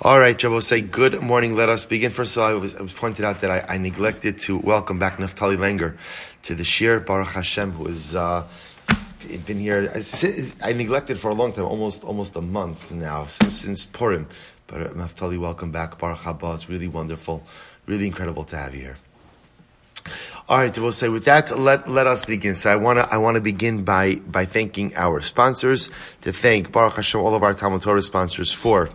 All right, Joe, say good morning. Let us begin. First of all, I was, I was pointed out that I, I, neglected to welcome back Naftali Langer to the Shir Baruch Hashem, who has uh, been here. I, I, neglected for a long time, almost almost a month now, since since Purim. But uh, Naftali, welcome back. Baruch Haba. It's really wonderful, really incredible to have you here. All right, we'll say with that, let, let us begin. So I want to I want to begin by by thanking our sponsors. To thank Baruch Hashem, all of our Talmud Torah sponsors for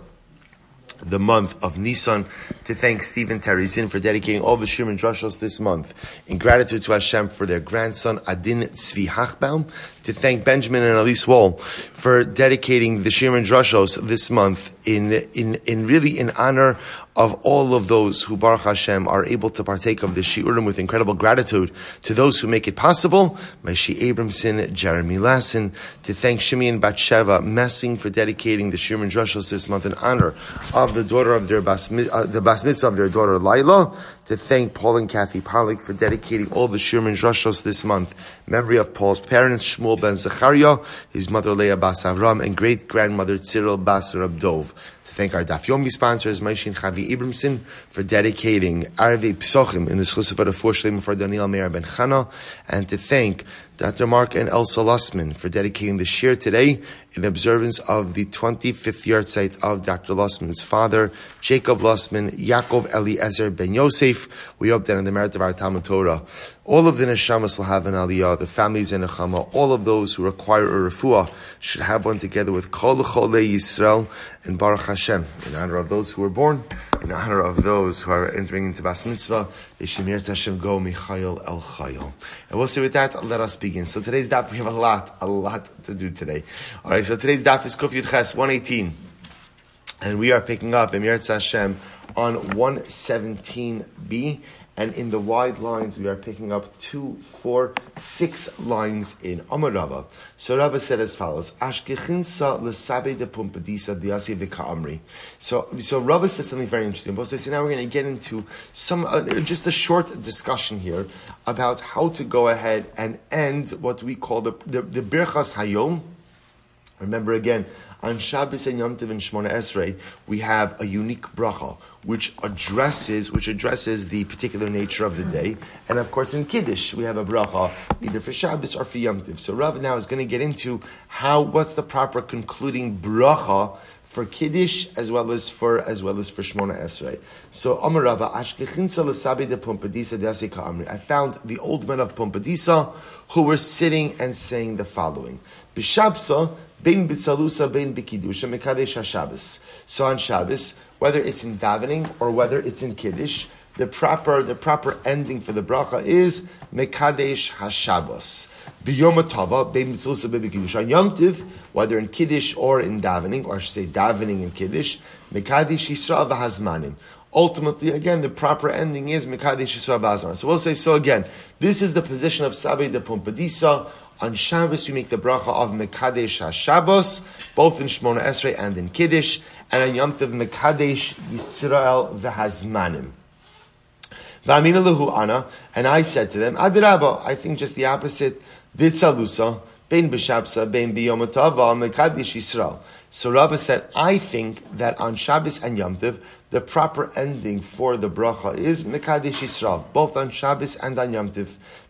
the month of Nisan, to thank Stephen Terizin for dedicating all the Shirman Drushos this month, in gratitude to Hashem for their grandson Adin Tzvi Hachbaum, to thank Benjamin and Elise Wall for dedicating the Shirman Drushos this month in, in, in really in honor of all of those who, Baruch Hashem, are able to partake of the Shiurim with incredible gratitude to those who make it possible. Maishi Abramson, Jeremy Lassen, to thank Shimi and Batsheva Messing for dedicating the Shirman Drushos this month in honor of the daughter of their bas, uh, the bas mitzvah of their daughter Laila, to thank Paul and Kathy Pollack for dedicating all the Shirman Drushos this month. Memory of Paul's parents, Shmuel ben Zechariah, his mother Leah Bas Avram, and great grandmother Cyril Bas Rabdov thank our Daf Yomi sponsors, Maishin Chavi Abramson, for dedicating Arvi Psochim in the Schusafat of Four for Daniel Meir ben Chana, and to thank Dr. Mark and Elsa Lussman for dedicating the shir today in observance of the 25th yahrzeit of Dr. Lussman's father, Jacob Lussman, Yaakov Eliezer ben Yosef. We hope that in the merit of our Talmud Torah, all of the neshamas will have an aliyah, the families in Nechama, all of those who require a refuah should have one together with Kol Chole Yisrael and Baruch Hashem, in honor of those who were born, in honor of those who are entering into Bas Mitzvah, Yeshemir Hashem go Michael El Chayil. And we'll say with that, let us So today's daf, we have a lot, a lot to do today. Alright, so today's daf is Kuf Yud Ches 118. And we are picking up Emir Hashem on 117b. And in the wide lines, we are picking up two, four, six lines in Amarava. So Rava said as follows: Ashkechinsa lesabe de pumpadisa diasi v'ka'amri. So, so Rava said something very interesting. But so now we're going to get into some, uh, just a short discussion here about how to go ahead and end what we call the the, the birchas hayom. Remember again, on Shabbos and Yom Tov and Shmona Esrei, we have a unique bracha which addresses which addresses the particular nature of the day, and of course in Kiddush we have a bracha either for Shabbos or for Yom Tov. So Rav now is going to get into how what's the proper concluding bracha for Kiddush as well as for as well as for Shmona Esrei. So Amarava Ashkechinsa Lasabi de Pumpadisa Dasika Amri. I found the old men of Pumpadisa who were sitting and saying the following. Bishabsa Bein bitzalusa, bein bikidusha, mekadesh hashabbos. So on Shabbos, whether it's in davening or whether it's in kiddush, the proper the proper ending for the bracha is mekadesh hashabbos. Bein bein. On Yom Tiv, whether in kiddush or in davening, or I should say davening in kiddush, mekadesh Yisrael v'hazmanim. Ultimately, again, the proper ending is Mekadesh Yisrael. So we'll say, so again, this is the position of Sabi de Pumpadisa, on Shabbos, we make the bracha of Mekadesh HaShabbos, both in Shmona Esrei and in Kiddush, and on Yom Tov Mekadesh Yisrael v'Hazmanim. V'amina lehu ana, and I said to them, Adirabba, I think just the opposite, Vitzalusa, Ben B'Shabsa, Ben B'Yomotava, Mekadesh Yisrael. So Rava said, I think that on Shabbos and Yom Tov, the proper ending for the bracha is Mekadesh Yisrael, both on Shabbos and on Yom Tov.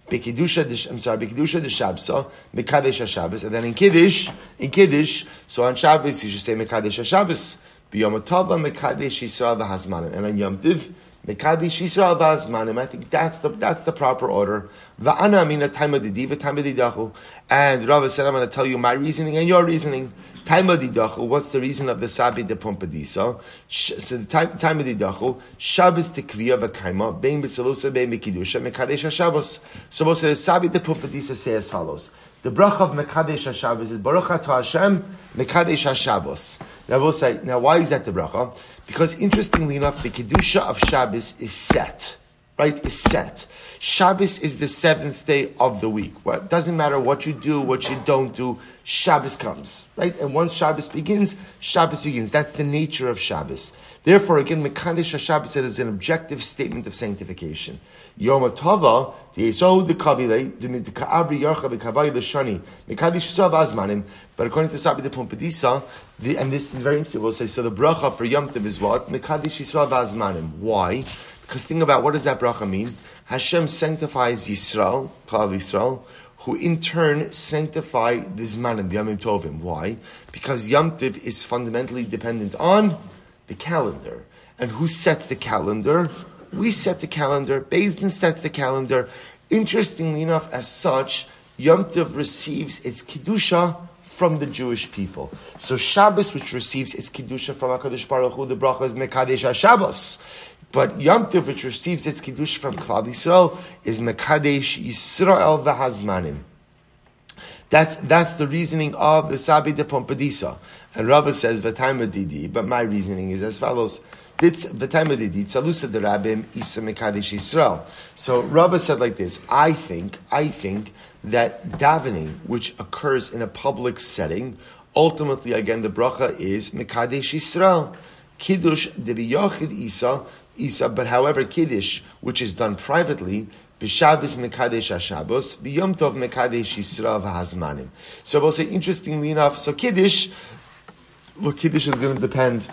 Bekidusha, I'm sorry, Bekidusha de Mekadesh Shabbos, and then in Kiddush, in Kiddush, so on Shabbos you should say Mekadesh Shabbos, Tova Mekadesh Yisrael v'Hazmanim, and on Yom Tiv, Mekadesh Yisrael v'Hazmanim. I think that's the that's the proper order. Va'ana amina taima didiva taima didachu, and Rava said, I'm going to tell you my reasoning and your reasoning. Taima didachu, what's the reason of the Sabi de Pompadisa? So the time didachu, Shabbos tekviya v'kaima, bein b'tzelusa, bein b'kidusha, mekadesh ha-Shabbos. So we'll say the Sabi de Pompadisa say as follows. The bracha of Mekadesh HaShabbos is Baruch Atah Hashem Mekadesh HaShabbos. Now we'll say, now why is that the bracha? Because interestingly enough, the Kedusha of Shabbos is set. Right? Is set. Shabbos is the seventh day of the week. Well, it doesn't matter what you do, what you don't do, Shabbos comes, right? And once Shabbos begins, Shabbos begins. That's the nature of Shabbos. Therefore, again, Mekadesh Shabbos is an objective statement of sanctification. Yom Tova, the the Kavile, the Ka'avri Yarcha, the Kavai the Shani, Mekadesh Sav Azmanim. But according to Sabi the Pumpadisa, and this is very interesting, we'll say, so the bracha for Yom Tov is what? Mekadesh Yisrael Azmanim. Why? Because think about what does that bracha mean? Hashem sanctifies Yisrael, Klal Yisrael, who in turn sanctify the Zmanim, the Yamim Tovim. Why? Because Yom Tov is fundamentally dependent on the calendar. And who sets the calendar? We set the calendar. Din sets the calendar. Interestingly enough, as such, Yom Tov receives its Kiddusha from the Jewish people. So Shabbos, which receives its Kiddusha from HaKadosh Baruch Hu, the bracha is Mekadesh HaShabbos. But Yom Tov, which receives its Kiddush from Klal Yisrael, is Mekadesh Yisrael v'Hazmanim. That's, that's the reasoning of the Sabi de Pompadisa. And Rava says, V'taimadidi, but my reasoning is as follows. V'taimadidi, Tzalusa de Rabim, Isa Mekadesh Yisrael. So Rava said like this, I think, I think that davening, which occurs in a public setting, ultimately, again, the bracha is Mekadesh Yisrael. Kiddush de Yochid Isa Isa, but however Kiddush, which is done privately, B'Shabbos Mekadesh HaShabbos, B'Yom Tov Mekadesh Yisrael V'Hazmanim. So we'll say, interestingly enough, so Kiddush, look, Kiddush is going to depend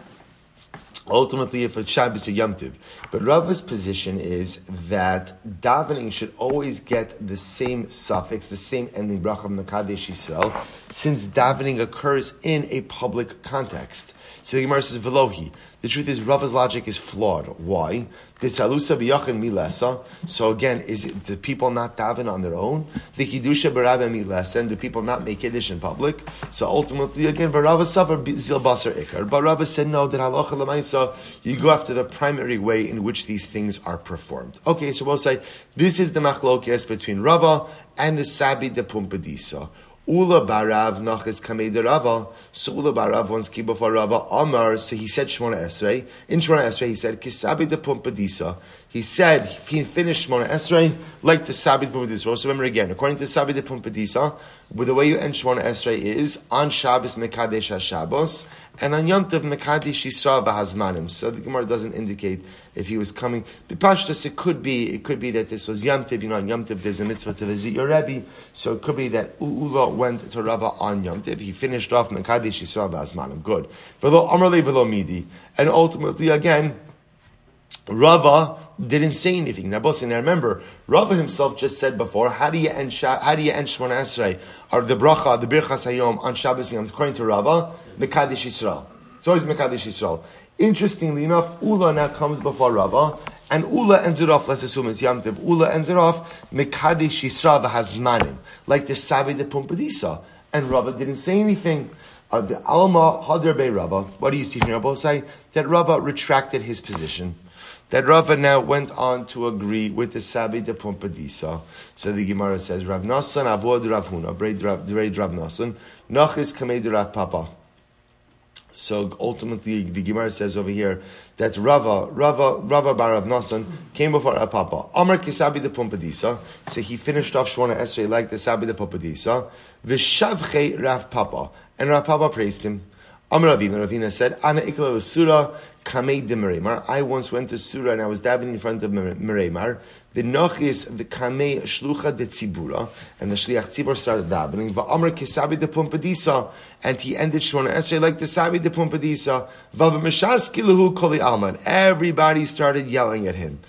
ultimately if it's Shabbos or Yom Tov. But Rava's position is that davening should always get the same suffix, the same ending, bracha Mekadesh Yisrael, since davening occurs in a public context. So the Gemara says, Velohi. The truth is, Rava's logic is flawed. Why? So again, is it, do people not daven on their own? The kiddusha barabba milesa, and do people not make kiddush in public? So ultimately, again, Rava suffer zil basar ikar. But Rava said no. That halacha lemaisa, you go after the primary way in which these things are performed. Okay, so we'll say this is the machlokes between Rava and the Sabi de Pumpadisa. Ula barav nachas kamei Rava. So Ula barav once came before Rava Amar. So he said Shmona Esrei. In Shmona Esrei, he said Kisabi de Pumpadisa. He said he finished Shmona Esrei like the Sabi de Pumpadisa. So remember again, according to de Pumpadisa, with the way you end Shmona Esrei is on Shabbos Mekadesh HaShabbos and on Yom Tov Mekadesh Yisrael Bahazmanim. So the Gemara doesn't indicate if he was coming. Bipashtas, it could be, it could be that this was Yom Tov. You know, on Yom Tov there's a mitzvah to visit your Rebbe, so it could be that Ula went to Rava on Yom Tov. He finished off Mekadesh Yisrael Bahazmanim. Good. Velo Amrle Velo Midi, and ultimately again. Rava didn't say anything. Now, now remember, Rava himself just said before, how do you end, how do you end Esrei, or the bracha, the birchas hayom on Shabbos Yom, according to Rava, Mekadesh Yisrael. It's always Mekadesh Yisrael. Interestingly enough, Ula now comes before Rava, and Ula ends it off, let's assume it's Yom Tov, Ula ends it off, Mekadesh Yisrael v'hazmanim, like the Savi de Pumpadisa. And Rava didn't say anything. Of the Alma Hadar Be Rava, what do you see from Rava? Say that Rava retracted his position that Rava now went on to agree with the Sabi de Pumpadisa. So the Gemara says, Rav Nasan avod Rav Huna, Braid Rav Nasan, Nachis kamed Rav Papa. So ultimately, the Gemara says over here that Rava, Rava, Rava bar Rav Nasan came before Rav Papa. Amar kisabi de Pumpadisa. So he finished off Shmona Esrei like the Sabi de Pumpadisa. Vishavche Rav Papa. And Rav Papa praised him. Amar Ravina, Ravina said, Ana ikla surah kamei de Meremar. I once went to Surah and I was davening in front of Meremar. The nochis the kamei shlucha de tzibura, and the shliach tzibur started davening. Va'amar kisabi de pumpadisa, and he ended Shmona Esrei like the sabi de pumpadisa. Vav mishaski lehu koli alman. Everybody started yelling at him.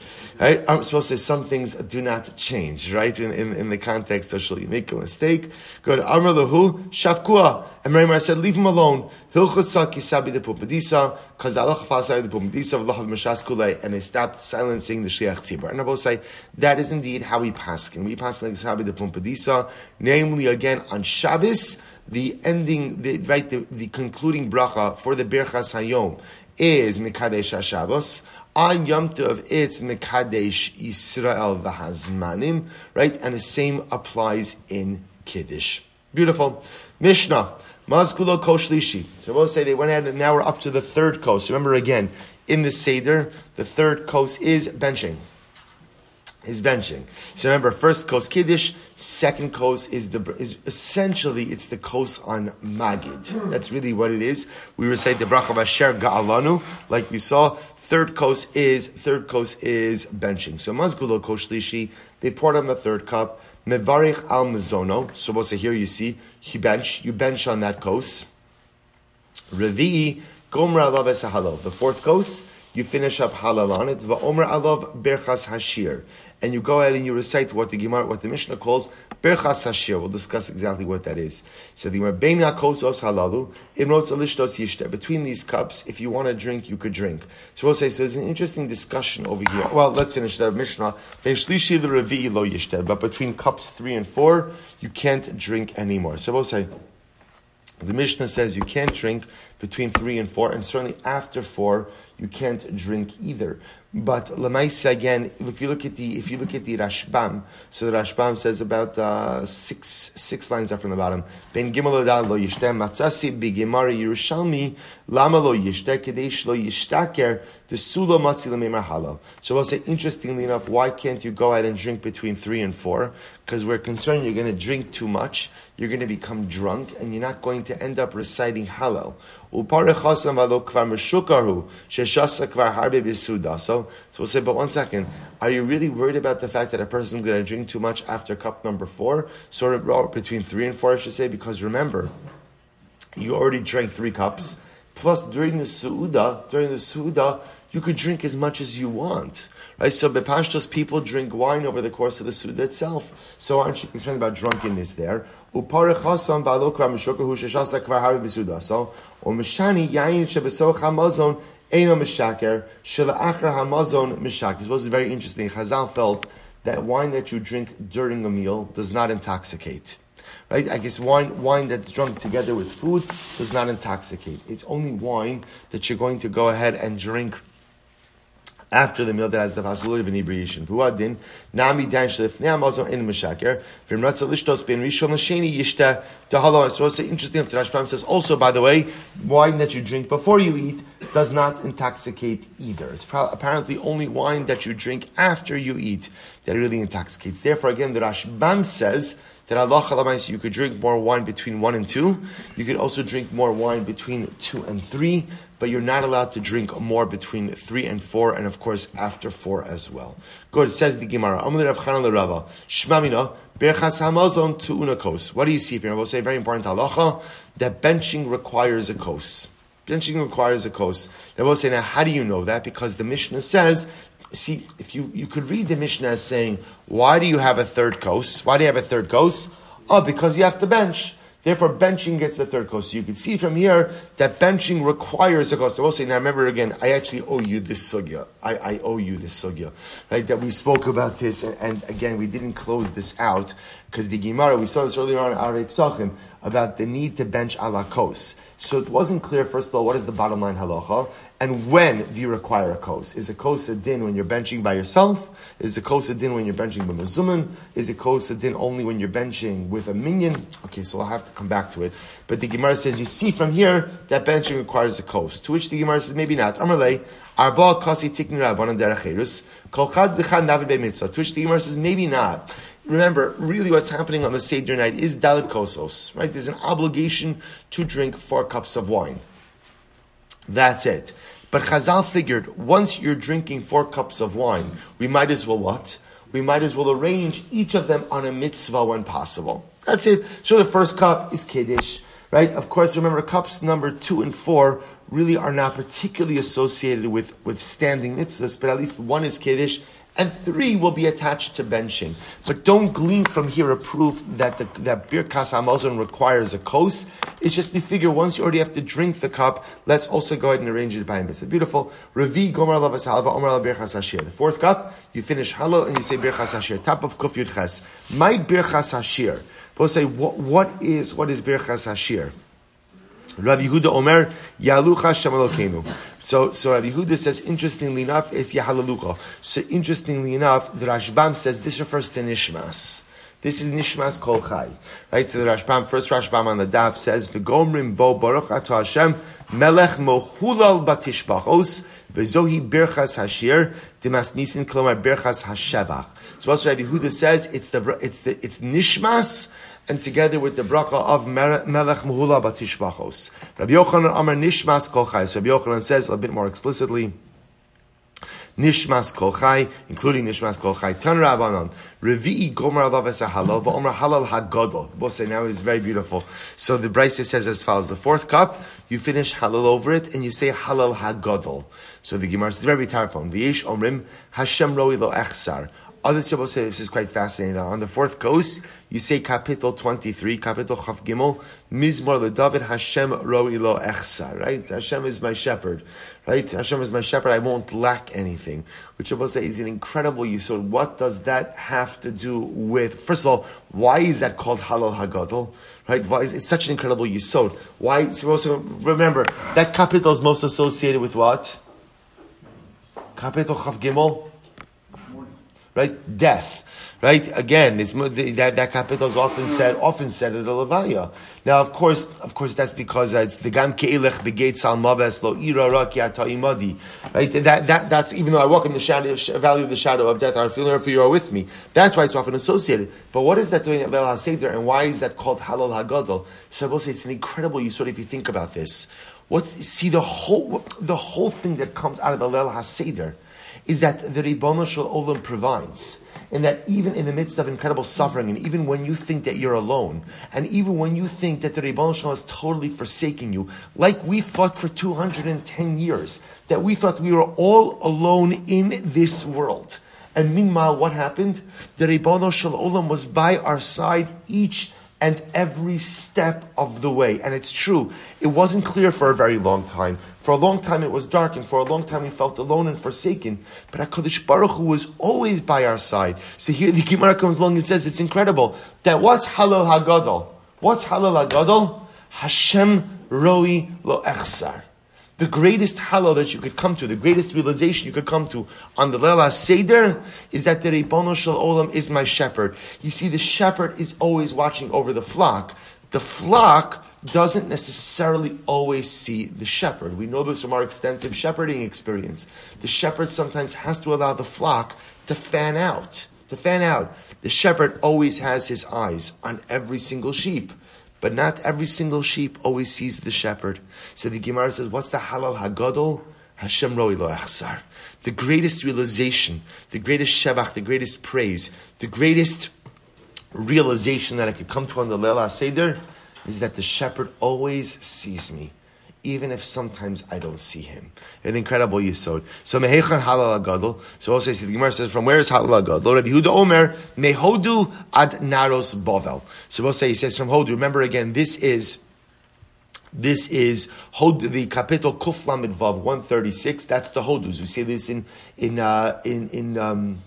Right? I'm supposed to say some things do not change, right? In, in, in the context of shall you make a mistake? Go to Amr Lahu, Shafkua. And Mary said, leave him alone. Hilchasa kisabi de pumadisa, because the Allah fasai the pumadisa of kulei, and they stopped silencing the Shliach Tzibur. And I both say, that is indeed how we pass. And we pass like kisabi de pumadisa, namely again on Shabbos, the ending, the, right, the, the concluding bracha for the Birchas Hayom is Mikadesh HaShabbos. On Yom Tov, it's Mekadesh Israel v'Hazmanim, right? And the same applies in Kiddush. Beautiful. Mishnah. Mazkulo Koshlishi. So we'll say they went ahead and now we're up to the third coast. Remember again, in the Seder, the third coast is benching. is benching. So remember, first kos kiddush, second coast is the is essentially it's the coast on magid. That's really what it is. We recite the bracha asher ga'alanu, like we saw. Third coast is third kos is benching. So mazgulo kos lishi, they poured on the third cup. Mevarich al mazono. So say here you see you bench you bench on that kos. Revi gomra alav The fourth coast, you finish up halal on it. Va'omer alav berchas hashir and you go ahead and you recite what the Gemara, what the Mishnah calls Berchas Hashir. We'll discuss exactly what that is. So the Gemara, Bein Halalu. Between these cups, if you want to drink, you could drink. So we'll say, so there's an interesting discussion over here. Well, let's finish the Mishnah. The Lo. But between cups three and four, you can't drink anymore. So we'll say, the Mishnah says you can't drink between three and four, and certainly after four, you can't drink either. But lemaisa again, if you look at the if you look at the Rashbam, so the Rashbam says about uh, six six lines up from the bottom. Ben gimel lo yishtem matzasi b'gemari Yerushalmi lama lo yishte kadesh lo yishtaker the sula matzi halal. So we'll say interestingly enough, why can't you go ahead and drink between three and four? Because we're concerned you're going to drink too much, you're going to become drunk, and you're not going to end up reciting halal. So, so we'll say, but one second, are you really worried about the fact that a person is going to drink too much after cup number four? Sort of between three and four, I should say, because remember, you already drank three cups. Plus, during the Su'uda, during the Su'uda, you could drink as much as you want. Right? So Bepashtos people drink wine over the course of the Suda itself. So aren't you concerned about drunkenness there? Shela'achra hamazon mishaker. This was very interesting. Chazal felt that wine that you drink during a meal does not intoxicate. Right? I guess wine, wine that's drunk together with food does not intoxicate. It's only wine that you're going to go ahead and drink after the meal that has the possibility of inebriation. V'uadin nami dan shlifnei amazon in mishaker v'imratza lishtos ben rishon l'sheni yishta dahala. So it's interesting. The Rashbam says also, by the way, wine that you drink before you eat does not intoxicate either. It's pro- apparently only wine that you drink after you eat that really intoxicates. Therefore, again, the Rashbam says that Allah Chalamais, you could drink more wine between one and two. You could also drink more wine between two and three but you're not allowed to drink more between three and four, and of course after four as well. Good. Says the Gemara. Berchas hamazon unakos. What do you see here? I will say very important halacha that benching requires a kos. Benching requires a kos. They will say now, how do you know that? Because the Mishnah says see, if you, you could read the Mishnah as saying, why do you have a third kos? Why do you have a third kos? Oh, because you have to bench. Therefore, benching gets the third cost. So you can see from here that benching requires a cost. I will say, now remember again, I actually owe you this sugya. I, I owe you this sugya. Right? That we spoke about this, and, and again, we didn't close this out, because the Gemara, we saw this earlier on in Arei about the need to bench ala kos. So it wasn't clear, first of all, what is the bottom line halacha, and when do you require a kos? Is a kos a din when you're benching by yourself? Is a kos a din when you're benching with mazuman? Is a kos a din only when you're benching with a minion? Okay, so I'll have to come back to it. But the Gemara says, you see from here that benching requires a kos. To which the Gemara says, maybe not. Amarle, arba kasi tikni rabbanan derech. To which the Gemara says, maybe not remember, really what's happening on the Seder night is Dalit Kosos, right? There's an obligation to drink four cups of wine. That's it. But Chazal figured once you're drinking four cups of wine, we might as well what? We might as well arrange each of them on a mitzvah when possible. That's it. So the first cup is Kiddush, right? Of course, remember cups number two and four really are not particularly associated with, with standing mitzvahs, but at least one is Kiddush and three will be attached to benching. But don't glean from here a proof that the, that Birkas Hamazon requires a kos. It's just we figure once you already have to drink the cup, let's also go ahead and arrange it by a mitzvah. Beautiful. Revi Gomer Lavas Halva Omer Birchas Hashir. The fourth cup, you finish halal and you say Birchas Hashir. Top of Kuf Yud Ches. My Birchas Hashir. We'll say what, what is what is Birchas Hashir? Rabbi Yehuda Omer Yalucha Shemalokenu. So, so Rabbi Yehuda says, interestingly enough, is Yahalalucha. So, interestingly enough, the Rashbam says this refers to Nishmas. This is Nishmas Kol Chai. Right? So the Rashbam, first Rashbam on the Daf says, V'gomrim bo baruch ato Hashem, melech mohulal batishbachos, v'zohi birchas hashir, dimas nisin kolomar birchas hashevach. So also Rabbi Huda says, it's the, it's the, it's Nishmas, and together with the bracha of Melech Muhula Batishbachos. Rabbi Yochanan Amar Nishmas. So Rabbi Yochanan says a bit more explicitly, Nishmas Kol Chai, including Nishmas Kol Chai. Tan Rabbanon, Revi'i Gomer Alav Esa Halal, V'Omer Halal HaGodol. Both say now is very beautiful. So the Brisa says as follows, the fourth cup, you finish Halal over it, and you say Halal HaGodol. So the Gemara is very tarpon. V'yesh Omrim, Hashem Roi Lo Echsar. Other Shabbos say this is quite fascinating. On the fourth coast, you say capital 23, capital Chav Gimel, Mizmor David Hashem Roi Lo Echsar, right? Hashem is my shepherd, right? Hashem is my shepherd, I won't lack anything. Which Shabbos say is an incredible yisod. What does that have to do with, first of all, why is that called Halal Hagadol? Right? Why is, it's such an incredible yisod. Why, so remember, that capital is most associated with what? Capital Chav Gimel? Right? Death, right? Again, it's that that capital is often said often said at a levaya. Now, of course, of course, that's because it's the gam keilech begate salmaves lo ira raki imadi, right? That that that's even though I walk in the shadow valley of the shadow of death, I feel for you are with me. That's why it's often associated. But what is that doing at Leil HaSeder, and why is that called Halal Hagadol? So I will say it's an incredible You sort of if you think about this. What's see the whole the whole thing that comes out of the Leil HaSeder is that the Ribono Shel Olam provides. And that even in the midst of incredible suffering, and even when you think that you're alone, and even when you think that the Ribono Shel has totally forsaken you, like we thought for 210 years, that we thought we were all alone in this world. And meanwhile, what happened? The Ribono Shel Olam was by our side each and every step of the way. And it's true, it wasn't clear for a very long time. For a long time it was dark, and for a long time we felt alone and forsaken. But HaKadosh Baruch Hu was always by our side. So here the Gemara comes along and says it's incredible that what's Halal Hagadol? What's Halal Hagadol? Hashem Roi Lo Echsar the greatest halal that you could come to, the greatest realization you could come to on the Leila Seder is that the Ribono Shel Olam is my shepherd. You see, the shepherd is always watching over the flock. The flock doesn't necessarily always see the shepherd. We know this from our extensive shepherding experience. The shepherd sometimes has to allow the flock to fan out. To fan out. The shepherd always has his eyes on every single sheep. But not every single sheep always sees the shepherd. So the Gemara says, what's the halal hagadol? Hashem roi lo achsar. The greatest realization, the greatest shevach, the greatest praise, the greatest realization that I could come to on the Leil Seder is that the shepherd always sees me even if sometimes I don't see him. An incredible yisod. So mehechan halal. So also the Gemara says, from where is halal agadol? Rabbi Huda Omer mehodu ad naros bovel. So we'll say he says from Hodu. Remember again, this is. This is Hod, the capital Kuf Lamed Vav 136. That's the Hodus. We see this in in uh, in in um,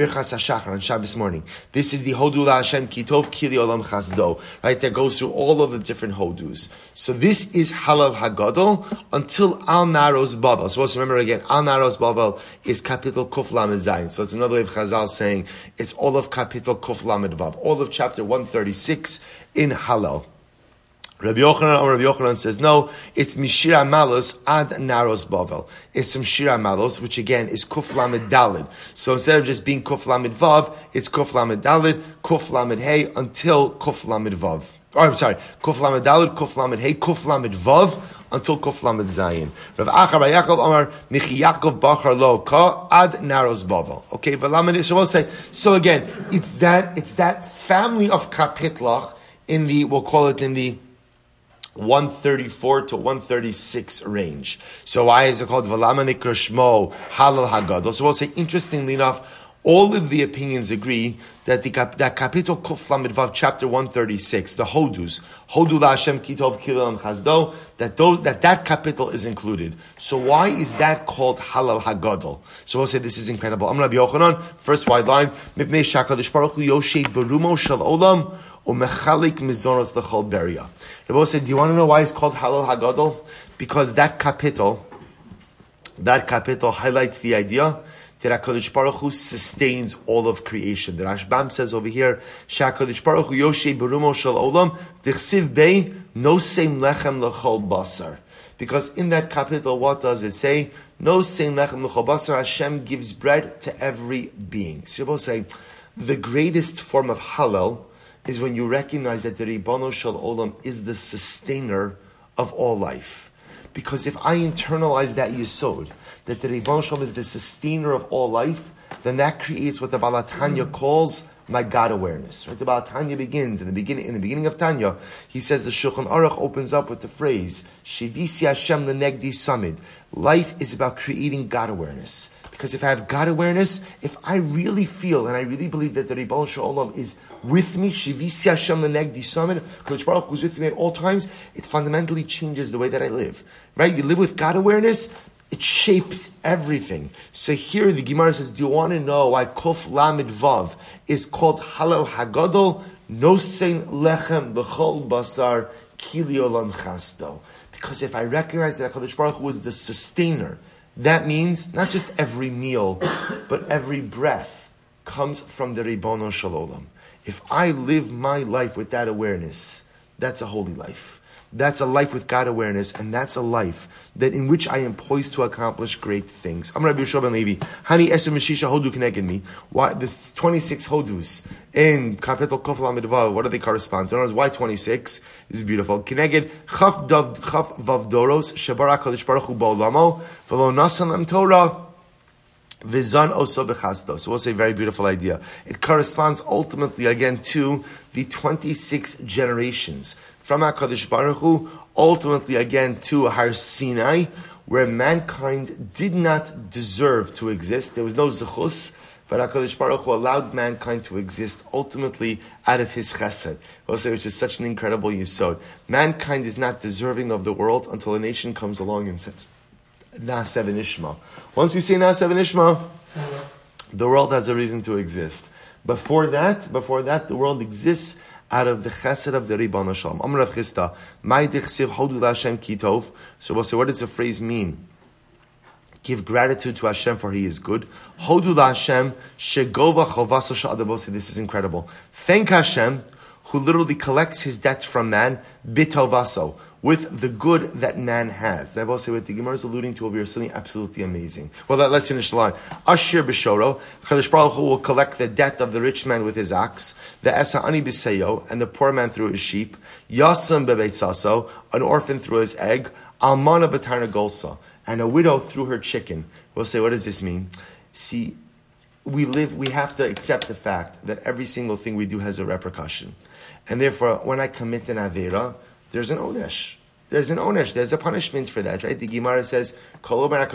Birchas HaShachar on Shabbos morning. This is the Hodu Hashem Kitov Kili Olam Chasdo, right? That goes through all of the different Hodus. So this is Halal Hagadol until Al Naros Bavel. So let's remember again, Al Naros Bavel is capital Kuf Lamed Zayin. So it's another way of Chazal saying it's all of capital Kuf Lamed Vav, all of chapter 136 in Halal. Rabbi Yochanan or Rabbi Yochanan says, no, it's Mishira Malos ad Naros Bavel. It's from Shira Malos, which again is Kuf Lamed Dalid. So instead of just being Kuf Lamed Vav, it's Kuf Lamed Dalid, Kuf Lamed Hey, until Kuf Lamed Vav. Oh, I'm sorry, Kuf Lamed Dalid, Kuf Lamed Hey, Kuf Lamed Vav, until Kuf Lamed Zayin. Rav Achar Yaakov Amar, Michi Yaakov Bachar Lo Ka ad Naros Bavel. Okay, Valamed, so we'll say, so again, it's that, it's that family of Kapitlach in the, we'll call it in the, 134 to 136 range. So why is it called Shmo Halal Hagadol? So we'll say, interestingly enough, all of the opinions agree that the that capital Kuf chapter 136, the Hodus, Hodu Hashem Kitov Kilam Chazdo, that those, that that capital is included. So why is that called Halal Hagadol? So we'll say this is incredible. I'm Rabbi Yochanan, first wide line, Mipnei Shakadish Baruch Yoshe Berumo Shal Olam, Umechalik Mizonos Lechol Beria. Rabbi said, do you want to know why it's called Halal Hagadol? Because that capital, that capital highlights the idea that HaKadosh Baruch Hu sustains all of creation. The Rashbam says over here, HaKadosh Baruch Hu Yoshe Berumo Shel Olam, Dichsiv Bey, No Same Lechem Lechol Basar. Because in that capital, what does it say? No Same Lechem Lechol Basar, Hashem gives bread to every being. So you both say, the greatest form of halal is when you recognize that the Ribono Shel Olam is the sustainer of all life. Because if I internalize that yisod, that the Ribbon Shalom is the sustainer of all life, then that creates what the Balatanya calls my God awareness. Right? The Balatanya begins in the beginning. In the beginning of Tanya, he says the Shulchan Aruch opens up with the phrase "Shivisi Hashem lenegdi samid." Life is about creating God awareness. Because if I have God awareness, if I really feel and I really believe that the Ribbon Shalom is with me, Shivisi Hashem lenegdi Baruch is with me at all times, it fundamentally changes the way that I live. Right? You live with God awareness, it shapes everything. So here the Gemara says, do you want to know why Kuf Lamid Vav is called Halal Hagadol? No sein lechem l'chol basar kili olam chasto. Because if I recognize that HaKadosh Baruch Hu is the sustainer, that means not just every meal, but every breath comes from the Ribono Shalom. If I live my life with that awareness, that's a holy life. That's a life with God awareness, and that's a life that in which I am poised to accomplish great things. I'm Rabbi Yeshua ben Levi. Hani eser mishisha hodu connected me. Why this 26 hodus in kapitel kofel? What do they correspond to? In other words, why 26? This is beautiful. Connected chaf dav chaf vav doros shebara kodesh baruch hu ba'olamo v'lo nasan Torah. Vizan oso bechasdo. So we'll say very beautiful idea. It corresponds ultimately again to the 26 generations from HaKadosh Baruch Hu, ultimately again to Har Sinai, where mankind did not deserve to exist. There was no zechus, but HaKadosh Baruch Hu allowed mankind to exist ultimately out of his chesed. Say, which is such an incredible yisod. Mankind is not deserving of the world until a nation comes along and says, Na'aseh v'nishma. Once we say Na'aseh v'nishma, the world has a reason to exist. Before that, before that, the world exists out of the chesed of the Ribbon Shalom. Amr Rav Chisda, my dichsiv hodu Hashem kitov. So we'll say, what does the phrase mean? Give gratitude to Hashem for He is good. Hodu Hashem shegova chovaso sha'adabosi. This is incredible. Thank Hashem who literally collects his debt from man bitovaso with the good that man has. I will say what the Gemara is alluding to will be something absolutely amazing. Well, let's finish the line. Ashir b'shoro, Kadosh Baruch Hu will collect the debt of the rich man with his ox, the esa'ani b'seyo, and the poor man through his sheep, yasam bebeitzaso, an orphan through his egg, almana b'tarna golsa, and a widow through her chicken. We'll say, what does this mean? See, we live, we have to accept the fact that every single thing we do has a repercussion. And therefore, when I commit an Avera, there's an Onesh. There's an Onesh. There's a punishment for that, right? The Gemara says, Whoever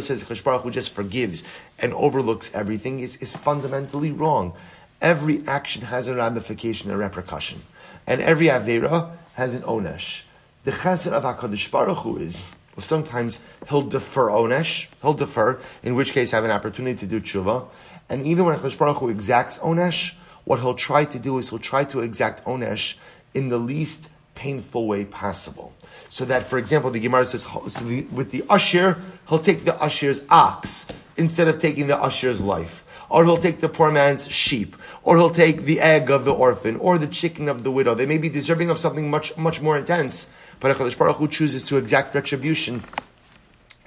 says Baruch Hu just forgives and overlooks everything is, is fundamentally wrong. Every action has a ramification, a repercussion. And every Avera has an Onesh. The chesed of HaKadosh Baruch Hu is, sometimes he'll defer Onesh, he'll defer, in which case have an opportunity to do tshuva. And even when HaKadosh Baruch Hu exacts Onesh, what he'll try to do is he'll try to exact Onesh in the least painful way possible. So that, for example, the Gemara says, so the, with the usher, he'll take the usher's ox instead of taking the usher's life. Or he'll take the poor man's sheep. Or he'll take the egg of the orphan. Or the chicken of the widow. They may be deserving of something much, much more intense. But HaKadosh Baruch Hu chooses to exact retribution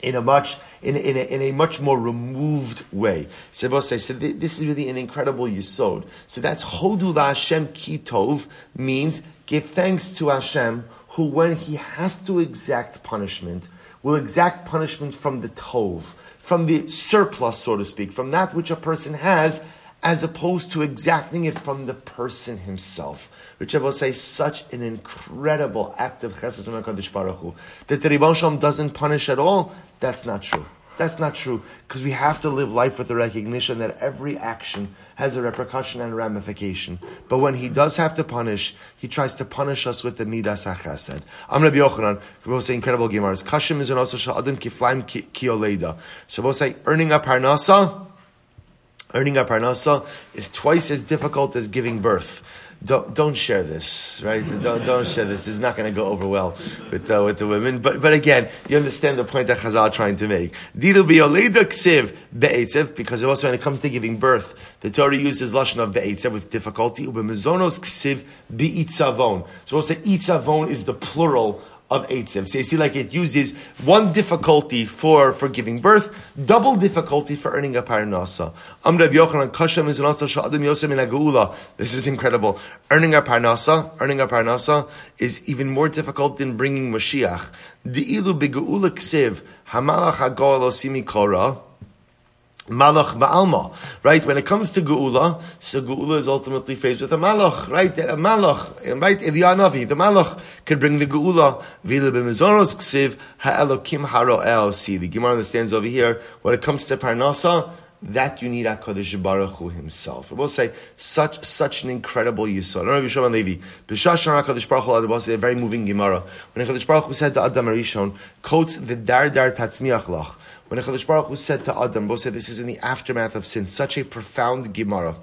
in a much in in a, in a much more removed way. So this is really an incredible yisod. So that's hodu Hashem kitov means give thanks to Hashem who, when he has to exact punishment, will exact punishment from the tov, from the surplus, so to speak, from that which a person has, as opposed to exacting it from the person himself which I will say such an incredible act of chesed Baruch Hu. That the Ribbon Shalom doesn't punish at all, that's not true. That's not true, because we have to live life with the recognition that every action has a repercussion and a ramification. But when he does have to punish, he tries to punish us with the midas hachesed. I'm Rabbi Yochanan, will say incredible gemaras. Kashim is also sha'adim kiflaim kioleda. So we'll say earning a parnasa, earning a parnasa is twice as difficult as giving birth. Don't don't share this, right? Don't don't share this. This is not going to go over well with uh, with the women. But but again, you understand the point that Chazal trying to make. Because also when it comes to giving birth, the Torah uses lashon of be'etzev with difficulty. Ubemezonos ksiv be'itzavon. So we'll say itzavon is the plural of Eitzev. So you see, like it uses one difficulty for, for giving birth, double difficulty for earning a parnasa. This is incredible. Earning a parnasa, earning a parnasa is even more difficult than bringing Mashiach. Di'ilu begeula ksiv, hamalach hagol osimi kora, Malach Ba'alma, right? When it comes to Geula, so Geula is ultimately faced with a Malach, right? A Malach, right? Elianavi, the Malach could bring the Geula. Vila b'mizonos ksiv ha'elokim haro See, the Gemara understands over here, when it comes to Parnasa, that you need HaKadosh Baruch Hu himself. We'll say, such, such an incredible Yisod. I don't know if you Yishon Levi. B'shashan HaKadosh Baruch Hu, a very moving Gemara. When HaKadosh Baruch Hu said to Adam Arishon, quotes the Dar Dar Tatzmiach Lach, when Hakadosh Baruch Hu said to Adam, both said this is in the aftermath of sin, such a profound Gemara.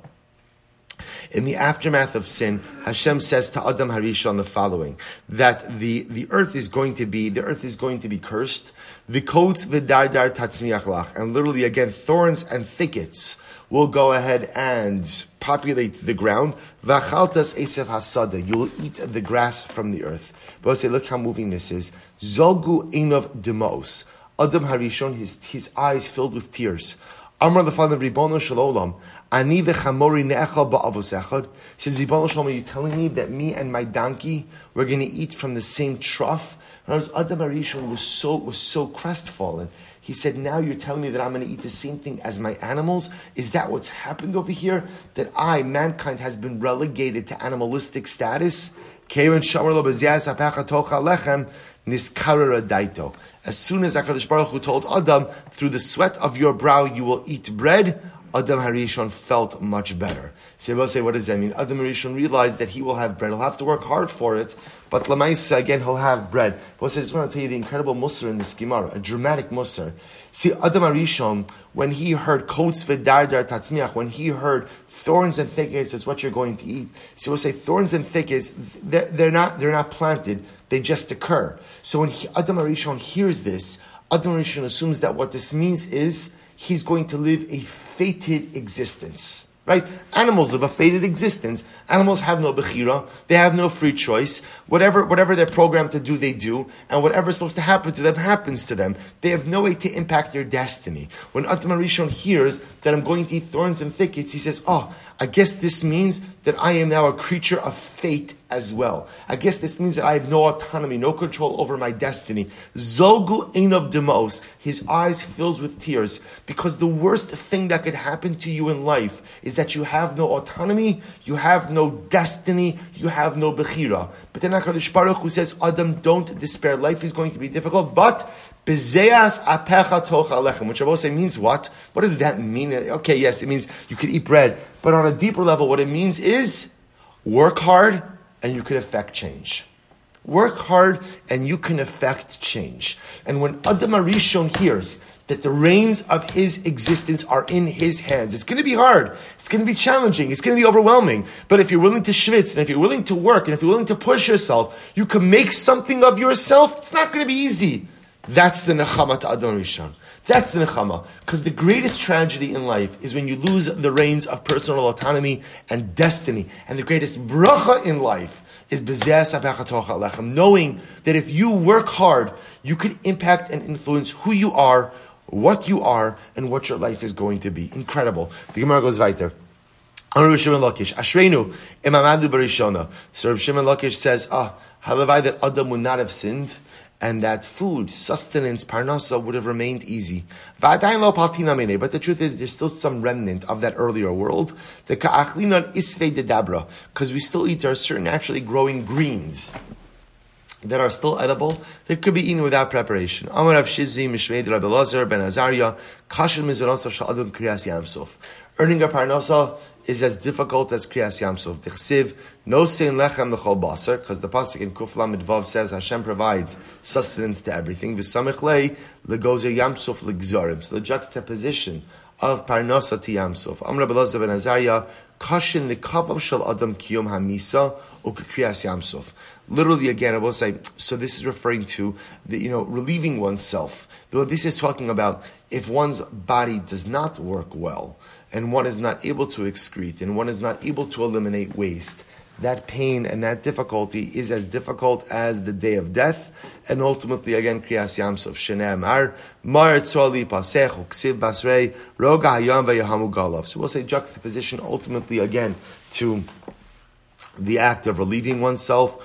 In the aftermath of sin, Hashem says to Adam Harishon the following: that the, the earth is going to be the earth is going to be cursed. V'kots v'dardar tatzmiach lach, and literally again thorns and thickets will go ahead and populate the ground. V'achaltas esef hasada, you will eat the grass from the earth. But say, look how moving this is. Zogu enov demos. Adam Harishon, his, his eyes filled with tears. Amr the father Ribono Shalom, Ani v'chamori ne'echal ba'avos echad. Says Ribono Shalom, are you telling me that me and my donkey we're going to eat from the same trough? In other Adam Harishon was so was so crestfallen. He said, "Now you're telling me that I'm going to eat the same thing as my animals? Is that what's happened over here? That I, mankind, has been relegated to animalistic status?" Niskara daito. As soon as HaKadosh Baruch Hu told Adam, through the sweat of your brow you will eat bread, Adam Harishon felt much better. So you say, what does that mean? Adam Harishon realized that he will have bread. He'll have to work hard for it, but Lamaisa, again, he'll have bread. But I just want to tell you the incredible Musar in this Gemara, a dramatic Musar. See, Adam Harishon, when he heard Kots v'dardar tatzmiach, when he heard thorns and thickets is what you're going to eat. So we'll say thorns and thickets, they're, they're, not, they're not planted, they just occur. So when he, Adam Arishon hears this, Adam Arishon assumes that what this means is he's going to live a fated existence. Right? Animals live a fated existence. Animals have no bechira. They have no free choice. Whatever, whatever they're programmed to do, they do. And whatever's supposed to happen to them happens to them. They have no way to impact their destiny. When Adam Harishon hears that I'm going to eat thorns and thickets, he says, oh, I guess this means that I am now a creature of fate as well. I guess this means that I have no autonomy, no control over my destiny. Zogu of demos. His eyes fills with tears because the worst thing that could happen to you in life is that you have no autonomy, you have no destiny, you have no bechira. But then HaKadosh Baruch who says, Adam, don't despair. Life is going to be difficult, but apecha alechem, which I will say means what? What does that mean? Okay, yes, it means you could eat bread, but on a deeper level, what it means is work hard and you can affect change. Work hard and you can affect change. And when Adam Arishon hears that the reins of his existence are in his hands, it's going to be hard. It's going to be challenging. It's going to be overwhelming. But if you're willing to schwitz and if you're willing to work and if you're willing to push yourself, you can make something of yourself. It's not going to be easy. That's the nechama to Adam Rishon. That's the nechama. Because the greatest tragedy in life is when you lose the reins of personal autonomy and destiny. And the greatest bracha in life is knowing that if you work hard, you can impact and influence who you are, what you are, and what your life is going to be. Incredible. The Gemara goes weiter. So Rav Shimon Lakish says, ah, halavai that Adam would not have sinned and that food, sustenance, parnasa would have remained easy. But the truth is, there's still some remnant of that earlier world. The ka'achlinon isvei dedabra, because we still eat, there are certain actually growing greens that are still edible that could be eaten without preparation. Ben Azariah. Earning a parnasa is as difficult as Kriyas Yamsuf. Dichsiv, no sein lechem lechol basar, because the pasuk in Kuf Lamed Vav says Hashem provides sustenance to everything. V'samich lei legozer Yamsuf legzorim. So the juxtaposition of Parnosa Tiyamsuf. Amr Belazar ben Azariah, Kashin the Kavav Shal Adam Kiyom Hamisa Ukakriyas Yamsuf. Literally, again, I will say, so this is referring to the, you know, relieving oneself. This is talking about if one's body does not work well, and one is not able to excrete, and one is not able to eliminate waste, that pain and that difficulty is as difficult as the day of death, and ultimately again Kriyas Yamsov Shenei Amar Mar Tzoli Pasech Uksiv Basrei Roga Hayam Vayahamu Galav. So we'll say juxtaposition ultimately again to the act of relieving oneself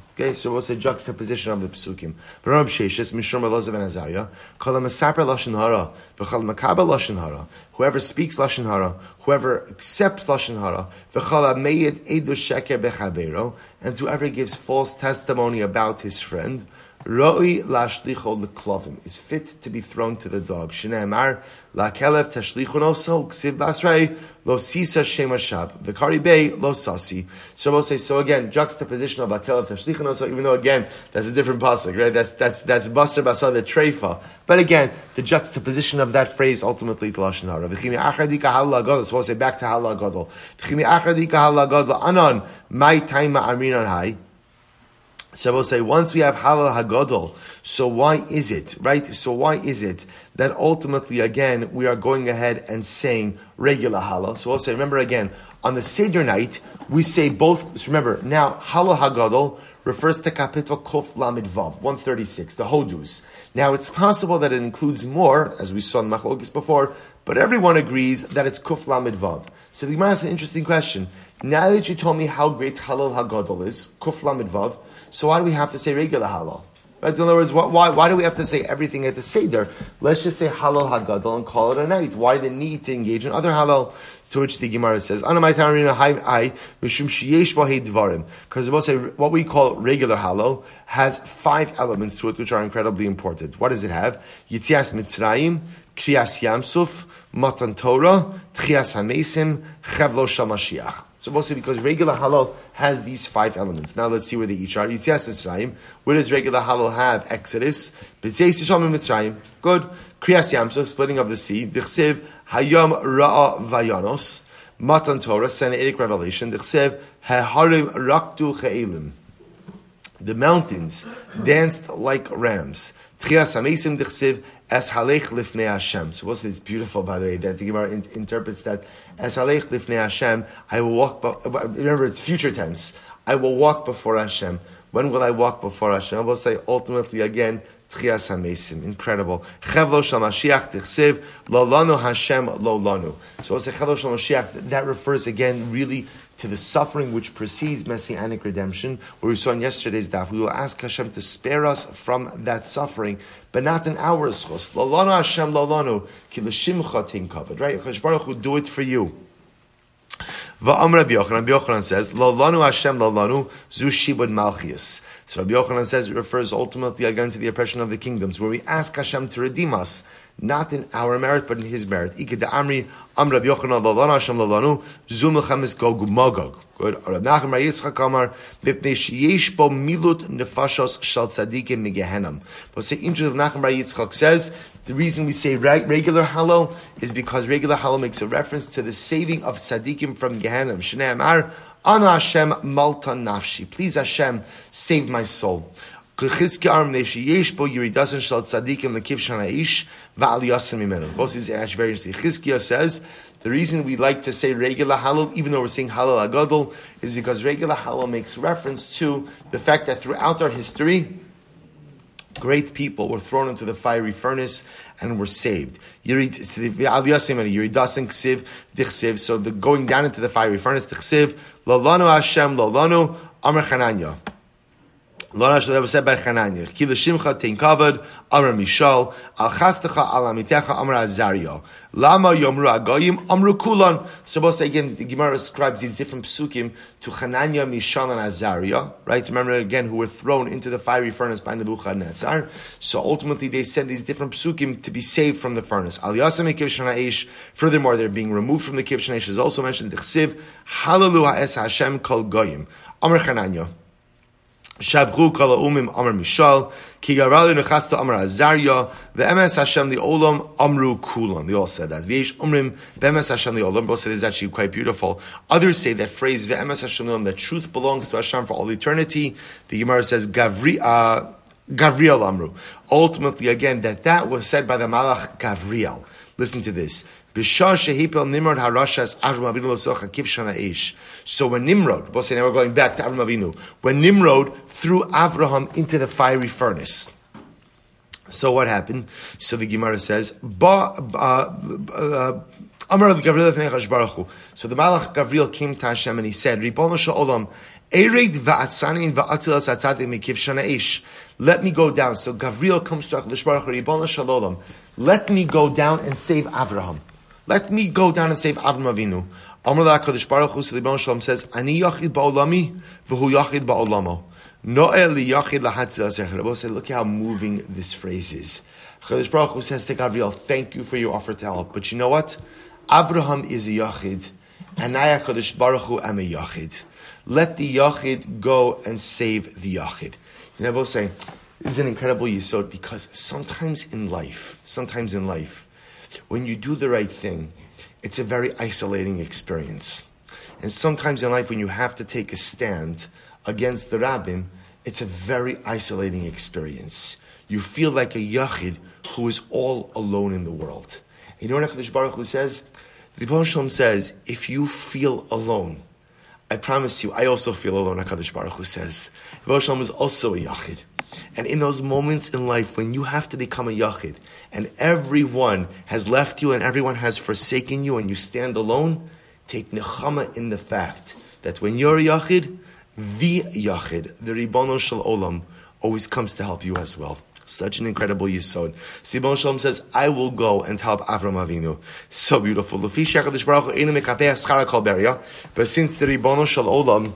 Okay, so what's the juxtaposition of the psukim? Baram Sheshis, Mishram Elozav and Azariah, Kol Masaper Lashon Hara, V'chol Makabel Lashon Hara, whoever speaks Lashon Hara, whoever accepts Lashon Hara, V'chol Meyed Edu Sheker Bechavero, and whoever gives false testimony about his friend, Roi lashlicho leklovim is fit to be thrown to the dog. Shneimar lakelev tashlichon also ksiv basrei lo sisa shemashav v'kari bay lo sasi. So we'll say so again. Juxtaposition of lakelev tashlichon also, even though again that's a different pasuk, right? That's that's that's baser basar the treifa. But again, the juxtaposition of that phrase ultimately to lashon hara. V'chimi achadika halal gadol. So we'll say back to halal gadol. V'chimi achadika halal gadol anon my time arinan hai. So we'll say once we have halal hagadol, so why is it right? So why is it that ultimately again we are going ahead and saying regular halal? So we'll say remember again on the seder night we say both. So remember now halal hagadol refers to capital Kuf Lamed Vav 136 the hodus. Now it's possible that it includes more as we saw in Machlokes before, but everyone agrees that it's Kuf Lamed Vav. So the Gemara has an interesting question. Now that you told me how great halal hagadol is, Kuf Lamed Vav. So why do we have to say regular halal? In other words, why, why do we have to say everything at the Seder? Let's just say halal hagadol and call it a night. Why the need to engage in other halal? To which the Gemara says. Because we'll say what we call regular halal has five elements to it which are incredibly important. What does it have? Yitzias Mitzrayim, Kriyas Yamsuf, Matan Torah, Tchias Hamesim, Chevlo Shamashiach. So mostly because regular halal has these five elements. Now let's see where they each are. Yitzias Mitzrayim. Where does regular halal have? Exodus. B'tzeis Yisham Mitzrayim. Good. Kriyas Yamsuf, splitting of the sea. Dichsev Hayom Ra'a Vayanos. Matan Torah, Sinaitic revelation. Dichsev Haharim Raktu Che'elim. The mountains danced like rams. Tchias Hamesim Dichsev Es halech lifnei Hashem. So what's this beautiful, by the way, that the Gemara in, interprets that Es halech lifnei Hashem. I will walk. Be, remember, it's future tense. I will walk before Hashem. When will I walk before Hashem? I will say ultimately again. Tchias Hamesim, incredible. Chevlo Shal Mashiach Tichsev Lo Lanu Hashem Lo Lanu. So we'll say Chevlo Shal Mashiach. That refers again really to the suffering which precedes messianic redemption, where we saw in yesterday's daf. We will ask Hashem to spare us from that suffering, but not in our schos. Lalanu Hashem lalanu ki l'shimcha tinkavad. Right? Baruch Hu do it for you. Va'am Rabbi Yochanan, Rabbi Yochanan says, Lalanu Hashem lalanu zu shibud malchias. So Rabbi Yochanan says it refers ultimately again to the oppression of the kingdoms, where we ask Hashem to redeem us not in our merit, but in his merit. Ike de Amri, Am Rabbi Yochanan, Lalana Hashem Lalanu, Zum Mechamis Gog Magog. Good. Rab Nachum Yitzchak Amar, Mipnei Sheyesh Bo Milut Nefashos Shal Tzadikim Migehenam. But the interest of Nachum Yitzchak says, the reason we say regular halal is because regular halal makes a reference to the saving of tzaddikim from Gehenna. Shnei Amar, Ana Hashem Malta Nafshi. Please Hashem, save my soul. Both says the reason we like to say regular halal, even though we're saying halal agadol, is because regular halal makes reference to the fact that throughout our history, great people were thrown into the fiery furnace and were saved. So the going down into the fiery furnace, the Hashem, lalanu Amr Chananya. Lona said by Chananya, Ki l'shimcha tein kavod, Amr Mishal, Al chastecha al amitecha Amr Azario. Lama yomru agoyim, Amru kulon. So say again, the Gemara describes these different psukim to Chananya, Mishal, and Azaria, right? Remember again, who were thrown into the fiery furnace by Nebuchadnezzar. So ultimately they send these different psukim to be saved from the furnace. Al yasem Eish. Furthermore, they're being removed from the Kivshan Eish. is also mentioned, Chsiv, Hallelu ha'es Hashem kol goyim. Amr Chananya. Shabchu kala umim amar mishal, ki garali nechasta amar azarya, ve'emes Hashem the olam amru kulam. They all said that. V'yesh umrim ve'emes Hashem the olam. Both said is actually quite beautiful. Others say that phrase ve'emes Hashem the olam, that truth belongs to Hashem for all eternity. The Gemara says Gavri, uh, Gavriel amru. Ultimately, again, that that was said by the Malach Gavriel. Listen to this. So when Nimrod, we'll say now we're going back to Avram Avinu, when Nimrod threw Avraham into the fiery furnace. So what happened? So the Gemara says, so the Malach Gabriel came to Hashem and he said, let me go down. So Gabriel comes to HaKadosh Baruch Ribono Shalom, let me go down and save Avraham. Let me go down and save Avram Avinu. Amr la Kadosh Baruch Hu, the Shalom says, Ani yachid ba'olami, v'hu yachid ba'olamo. No'el yachid lahatzil. Rabbi said, look how moving this phrase is. Kadosh Baruch Hu says to Gabriel, thank you for your offer to help. But you know what? Abraham is a yachid, and I, Kadosh Baruch Hu, am a yachid. Let the yachid go and save the yachid. You know, both saying, this is an incredible yisod because sometimes in life, sometimes in life, when you do the right thing, it's a very isolating experience. And sometimes in life, when you have to take a stand against the rabbim, it's a very isolating experience. You feel like a yachid who is all alone in the world. You know what HaKadosh Baruch Hu says? The Shalom says, if you feel alone, I promise you, I also feel alone, HaKadosh Baruch Hu says. Rebbe Shalom is also a yachid. And in those moments in life when you have to become a yachid and everyone has left you and everyone has forsaken you and you stand alone, take nechama in the fact that when you're a yachid, the yachid, the ribono shel olam, always comes to help you as well. Such an incredible yisod. Sibon Shalom says, I will go and help Avram Avinu. So beautiful. But since the Ribono Shal Olam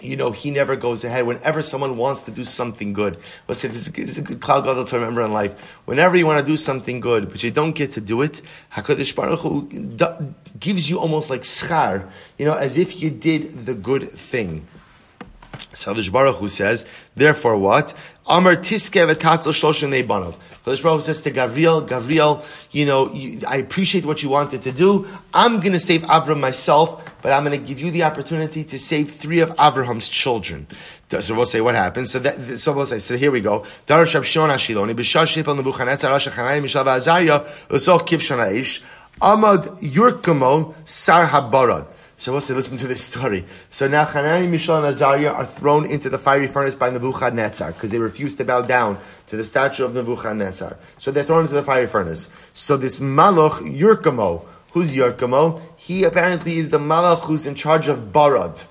you know, he never goes ahead. Whenever someone wants to do something good, let's say this is, a good cloud gadol to remember in life. Whenever you want to do something good, but you don't get to do it, Hakadosh Baruch Hu gives you almost like schar, you know, as if you did the good thing. Sadish Baruch Hu says, therefore what? Amar tiske v'katzel shloshim neibanav. Kadosh Baruch says to Gavriel, Gavriel, you know, you, I appreciate what you wanted to do. I'm going to save Avram myself, but I'm going to give you the opportunity to save three of Avraham's children. So we'll say what happens. So that, so we'll say, so here we go. Darash Ashiloni, Nebuchadnezzar, Rosh Azariah, Usoch Kiv Shanaish, Amad Yurkamo, Sar Habarad. So we'll say, listen to this story. So now Hanani, Mishael, and Azariah are thrown into the fiery furnace by Nebuchadnezzar because they refused to bow down to the statue of Nebuchadnezzar. So they're thrown into the fiery furnace. So this Malach, Yurkamo, Who's Yerkamo? He apparently is the Malach who's in charge of Barad.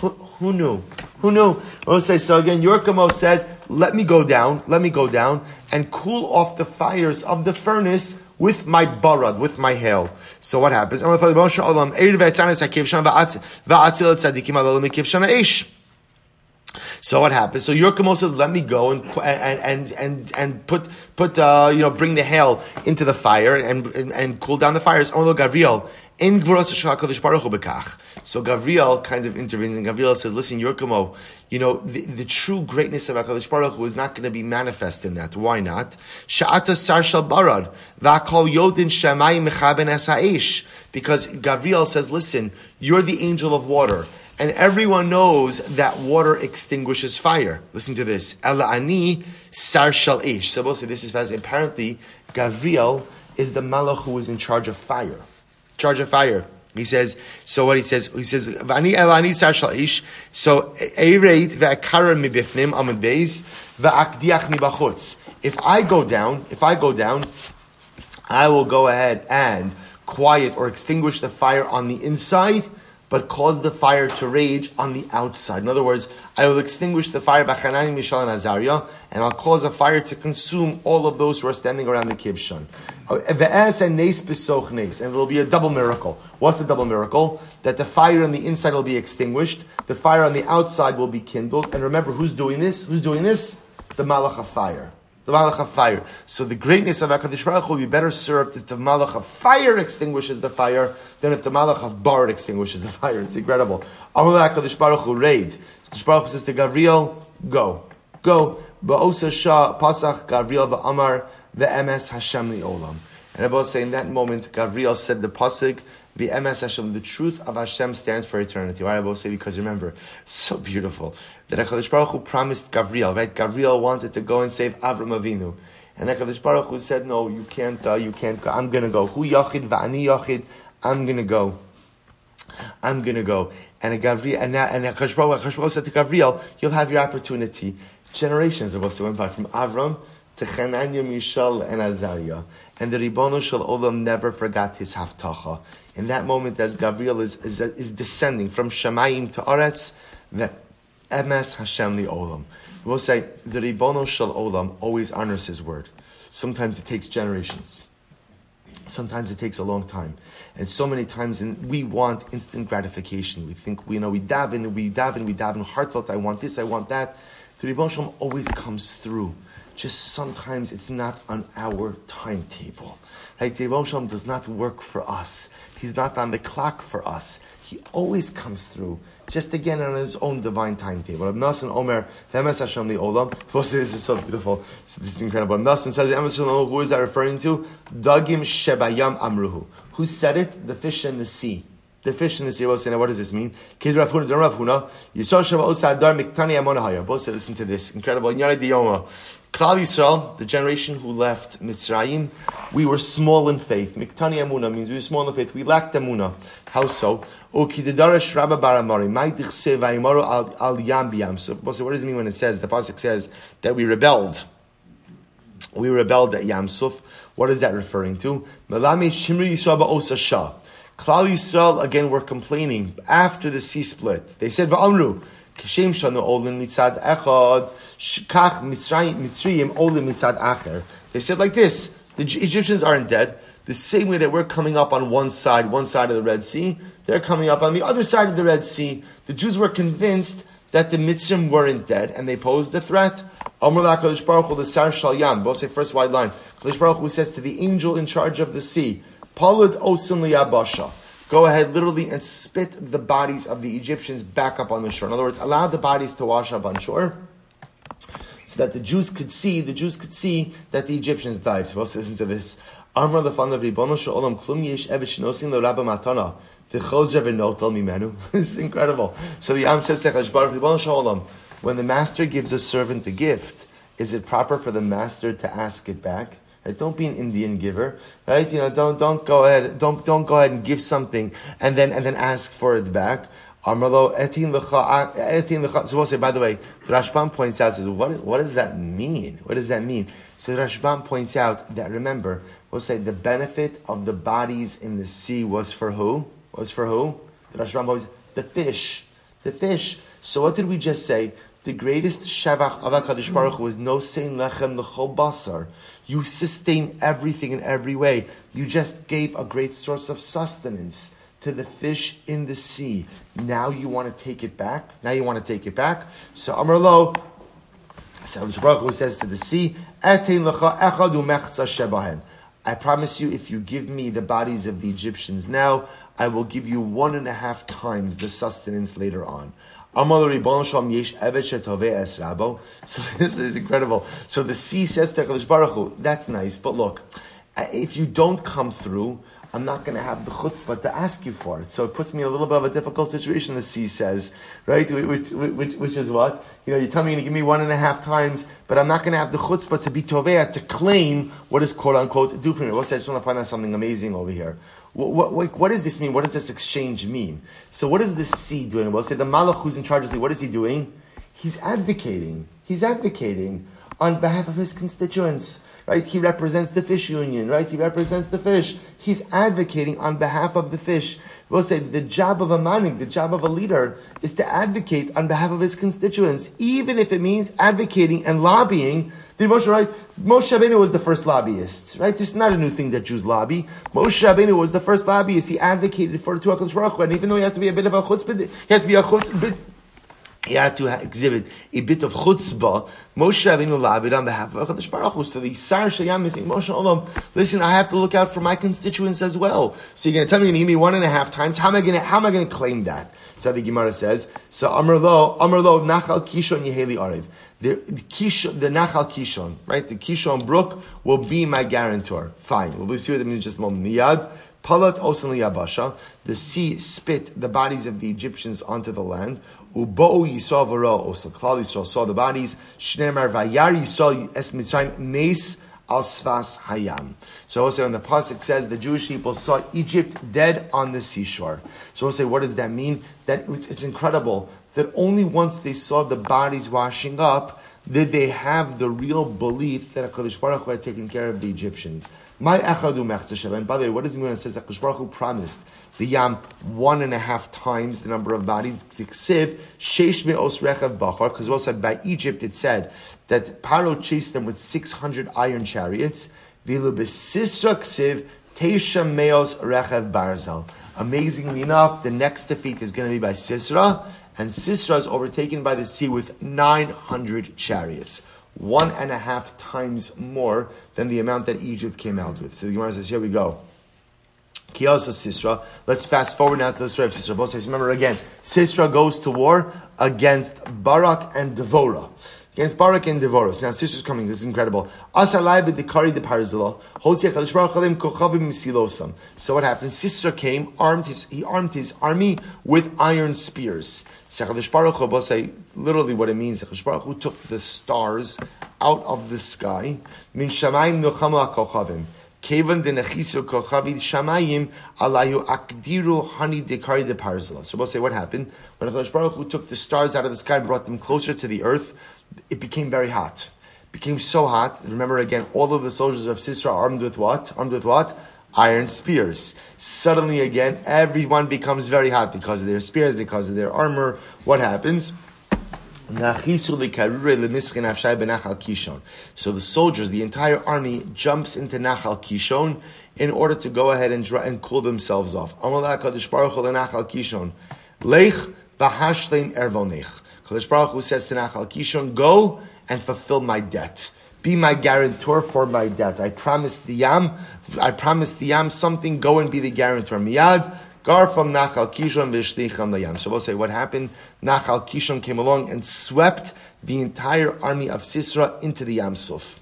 Who, who knew? Who knew? We'll say, so again, Yerkamo said, let me go down, let me go down and cool off the fires of the furnace with my barad, with my hail. So what happens? So what happens? So Yerkamo says, "Let me go and and and and, put put uh, you know bring the hail into the fire and and, and cool down the fires." Gavriel. In So Gavriel kind of intervenes and Gavriel says, listen, Yerkamo, you know, the, the true greatness of HaKadosh Baruch Hu is not going to be manifest in that. Why not? Sha'ata sar shal barad, v'akol yodin shamayim mechaben es Because Gavriel says, listen, you're the angel of water. And everyone knows that water extinguishes fire. Listen to this. Ela ani sar shal ish. So we'll say this is fast. Apparently, Gavriel is the malach who is in charge of fire. Charge of fire. He says, so what he says, he says, Vani elani sar shal ish. So, eireit ve'akara mibifnim amid beis ve'akdiach mibachutz. If I go down, if I go down, I will go ahead and quiet or extinguish the fire on the inside but cause the fire to rage on the outside. In other words, I will extinguish the fire by Hanani, Mishael, and Azariah, and I'll cause a fire to consume all of those who are standing around the kibshan. Uh, and nes besoch nes. And it will be a double miracle. What's the double miracle? That the fire on the inside will be extinguished, the fire on the outside will be kindled. And remember, who's doing this? Who's doing this? The Malach of fire the Malach of fire. So the greatness of HaKadosh Baruch Hu will be better served if the Malach of fire extinguishes the fire than if the Malach of Bar extinguishes the fire. It's incredible. Amar HaKadosh Baruch Hu raid. HaKadosh Baruch says to Gavriel, go. Go. Ba'osa Shah Pasach Gavriel Va'amar Ve'emes Hashem Li'olam. And I both say in that moment, Gavriel said the Pasuk, the MS Hashem, the truth of Hashem stands for eternity. Why I both say? Because remember, so beautiful that HaKadosh Baruch Hu promised Gavriel, right? Gavriel wanted to go and save Avram Avinu. And HaKadosh Baruch Hu said, no, you can't, uh, you can't go. I'm gonna go. Hu Yachid Va'ani Yachid. I'm gonna go. I'm gonna go. And Gavriel, and, and HaKadosh Baruch, Baruch said to Gavriel, you'll have your opportunity. Generations of us went by from Avram to Chananya, Mishal, and Azariah. And the Ribono Shal Olam never forgot his haftacha. In that moment, as Gabriel is, is, is descending from Shemayim to Aretz, that Emes Hashem the Olam. We'll say the Ribono Shal Olam always honors his word. Sometimes it takes generations. Sometimes it takes a long time. And so many times and we want instant gratification. We think, we, you know, we daven, we daven, we daven heartfelt, I want this, I want that. The Shal always comes through. Just sometimes it's not on our timetable. Like the does not work for us. He's not on the clock for us. He always comes through just again on his own divine timetable. Rav Nassan Omer, Femes Hashem the Olam. This is so beautiful. This is incredible. Rav Nassan says, who is that referring to? Dagim Shebayam Amruhu. Who said it? The fish in the sea. The fish in the sea. What does this mean? Both said, listen to this. Incredible. Nyara Diyoma. Klal Yisrael, the generation who left Mitzrayim, we were small in faith. Miktani Amuna means we were small in faith. We lacked Amuna. How so? So what does it mean when it says, the Pasuk says that we rebelled? We rebelled at Yamsuf. What is that referring to? Klal Yisrael, again, were complaining after the sea split. They said, Va'amru, Kishem shanu olin mitzad echad, kach mitzrayim olin mitzad acher. They said like this, the Egyptians aren't dead. The same way that we're coming up on one side, one side of the Red Sea, they're coming up on the other side of the Red Sea. The Jews were convinced that the Mitzrim weren't dead, and they posed a threat. Amr Baruch Hu, the Sar Shalyam, both say first wide line. Kadosh Baruch says to the angel in charge of the sea, Palad Osin Liyabasha. Go ahead literally and spit the bodies of the Egyptians back up on the shore. In other words, allow the bodies to wash up on shore so that the Jews could see, the Jews could see that the Egyptians died. So let's listen to this. Amr the fun of Ribono Klum Yesh Evish Nosin Rabba Matana. This is incredible. So the Am says to Shalom, when the master gives a servant a gift, is it proper for the master to ask it back? Right? Don't be an Indian giver, right? You know, don't don't go ahead, don't don't go ahead and give something and then and then ask for it back. Amrlo etin lecha. So we'll say, by the way, the Rashbam points out says, what what does that mean? What does that mean? So the Rashbam points out that remember, we'll say the benefit of the bodies in the sea was for who? Was for who? The Rashbam points the fish, the fish. So what did we just say? The greatest shavach of Hakadosh Baruch Hu was no sein lechem lechol basar. You sustain everything in every way. You just gave a great source of sustenance to the fish in the sea. Now you want to take it back. Now you want to take it back. So Amrlo, so Baruch Hu says to the sea, I promise you, if you give me the bodies of the Egyptians now, I will give you one and a half times the sustenance later on. So this is incredible. So the sea says to HaKadosh Baruch Hu, that's nice, but look, if you don't come through, I'm not going to have the chutzpah to ask you for it. So it puts me in a little bit of a difficult situation, the sea says, right? Which, which, which is what? You know, you tell me you're going to give me one and a half times, but I'm not going to have the chutzpah to be tovea, to claim what is quote unquote due for me. What's I just want to point out something amazing over here. What, what, what, does this mean? What does this exchange mean? So what is the sea doing? Well, say the malach who's in charge of the what is he doing? He's advocating. He's advocating on behalf of his constituents right? He represents the fish union, right? He represents the fish. He's advocating on behalf of the fish. We'll say the job of a manik, the job of a leader, is to advocate on behalf of his constituents, even if it means advocating and lobbying. The Moshe, right? Moshe Rabbeinu was the first lobbyist, right? This is not a new thing that Jews lobby. Moshe Rabbeinu was the first lobbyist. He advocated for the two Baruch and even though he had to be a bit of a chutzpah, he had to be a chutzpah, he had to exhibit a bit of chutzpah. Moshe Rabbeinu labid on behalf of Hakadosh Baruch Hu. So the Sar Shayam is saying, Moshe Olam, listen, I have to look out for my constituents as well. So you're going to tell me you're going to give me one and a half times. How am I going to claim that? So the Gemara says, so Amr Lo Amr Lo Nachal Kishon Yeheli Arev. The, the, Kishon, the Nachal Kishon, right? The Kishon Brook will be my guarantor. Fine. We'll see what it means in just a moment. Niyad. Palat osan yabasha. The sea spit the bodies of the Egyptians onto the land. Ubo Yisrael v'ro osa. Klal Yisrael saw the bodies. Shneimar vayar Yisrael es Mitzrayim nes al hayam. So we'll say when the pasuk says the Jewish people saw Egypt dead on the seashore. So we'll say what does that mean? That it's, it's incredible that only once they saw the bodies washing up did they have the real belief that HaKadosh Baruch Hu had taken care of the Egyptians. My echadu mechtashav. And by the way, what does it mean when it says that Baruch Hu promised the yam one and a half times the number of bodies? The ksiv sheish me'os rechav bachar. Because also by Egypt it said that Paro chased them with six hundred iron chariots. Amazingly enough, the next defeat is going to be by Sisra, and Sisra is overtaken by the sea with 900 chariots one and a half times more than the amount that Egypt came out with. So the Gemara says, here we go. Kiyasa Sisra. Let's fast forward now to the story of Sisra. Remember again, Sisra goes to war against Barak and Devora. Against Barak and Devora. So now Sisra's coming. This is incredible. De. So what happened? Sisra came, armed his, he armed his army with iron spears. Literally what it means. Hu took the stars out of the sky. Min shamayim nuchama kochavim. Kevan de nechisu kochavi shamayim alayu akdiru hani dekari de. So we'll say what happened when Baruch Hu took the stars out of the sky and brought them closer to the earth. It became very hot. It became so hot. Remember again, all of the soldiers of Sisra armed with what? Armed with what? iron spears. Suddenly again, everyone becomes very hot because of their spears, because of their armor. What happens? So the soldiers, the entire army, jumps into Nachal Kishon in order to go ahead and, dry, and cool themselves off. Lech v'hashleim ervonech. Kadosh Baruch Hu says to Nachal Kishon, go and fulfill my debt. Be my guarantor for my debt. I promised the Yam, I promised the Yam something, go and be the guarantor. Miyad, gar from Nachal Kishon v'shlicham layam. So we'll say what happened. Nachal Kishon came along and swept the entire army of Sisra into the Yam Suf.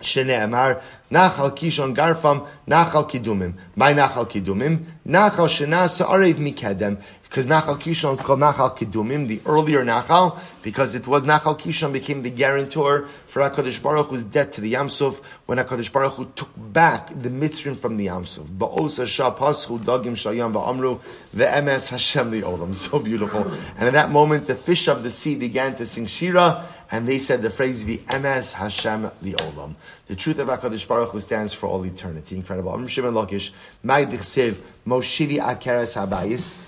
Amar Nachal Kishon Garfam, Nachal Kidumim. My Nachal Kidumim, Nachal Shena Sa'arev Mikedem because Nachal Kishon is called Nachal Kedumim, the earlier Nachal, because it was Nachal Kishon became the guarantor for HaKadosh Baruch Hu's debt to the Yamsuf when HaKadosh Baruch Hu took back the Mitzrim from the Yamsuf. Ba'osa Shah Paschu Dagim Shayam Ba'amru MS Hashem Olam. So beautiful. And at that moment, the fish of the sea began to sing Shira, and they said the phrase the MS Hashem Olam. The truth of HaKadosh Baruch Hu stands for all eternity. Incredible. Amr Shimon Lakish, Ma'id Moshivi Akeres Habayis,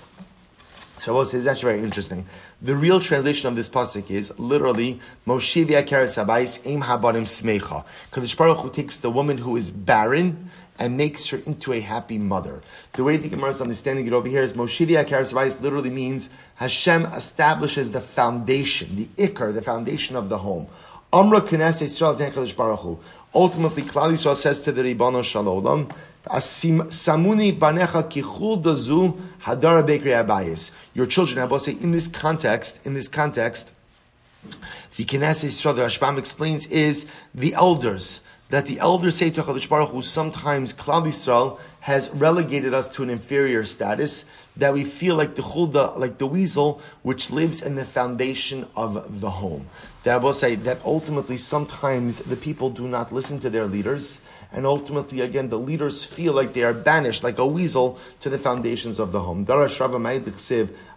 Shavuot says that's very interesting. The real translation of this pasuk is literally Moshivia Keres Habayis Im Habarim Smecha. Kadosh Baruch Hu takes the woman who is barren and makes her into a happy mother. The way the Gemara is understanding it over here is Moshivia Keres Habayis literally means Hashem establishes the foundation, the ikar, the foundation of the home. Amra Knesset Yisrael Baruch Hu. Ultimately, Klal Yisrael says to the Ribbano Shalom, Samuni banecha hadara. Your children, I will say, in this context, in this context, the Knesset Yisrael, the Rashbam explains, is the elders. That the elders say to Chadash Baruch Hu, sometimes Klal Yisrael has relegated us to an inferior status, that we feel like the chulda, like the weasel, which lives in the foundation of the home. That I will say that ultimately sometimes the people do not listen to their leaders, and ultimately, again, the leaders feel like they are banished, like a weasel, to the foundations of the home. Darash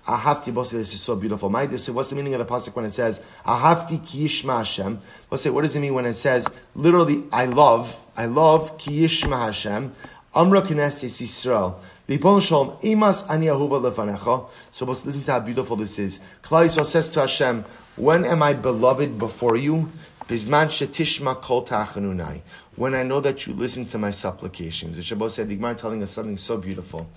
Ahavti Bosi, this is so beautiful. What's the meaning of the pasuk when it says, Ahavti ki yishma Hashem? It, what does it mean when it says, literally, I love, I love ki yishma Hashem, Amra Knesses Yisrael, Shalom, Imas Ani Ahuva Lefanecha. So listen to how beautiful this is. Klal Yisrael says to Hashem, When am I beloved before you? Bizman Shetishma Kol Tachanunai. When I know that you listen to my supplications. The Shabbat said, Gemara telling us something so beautiful.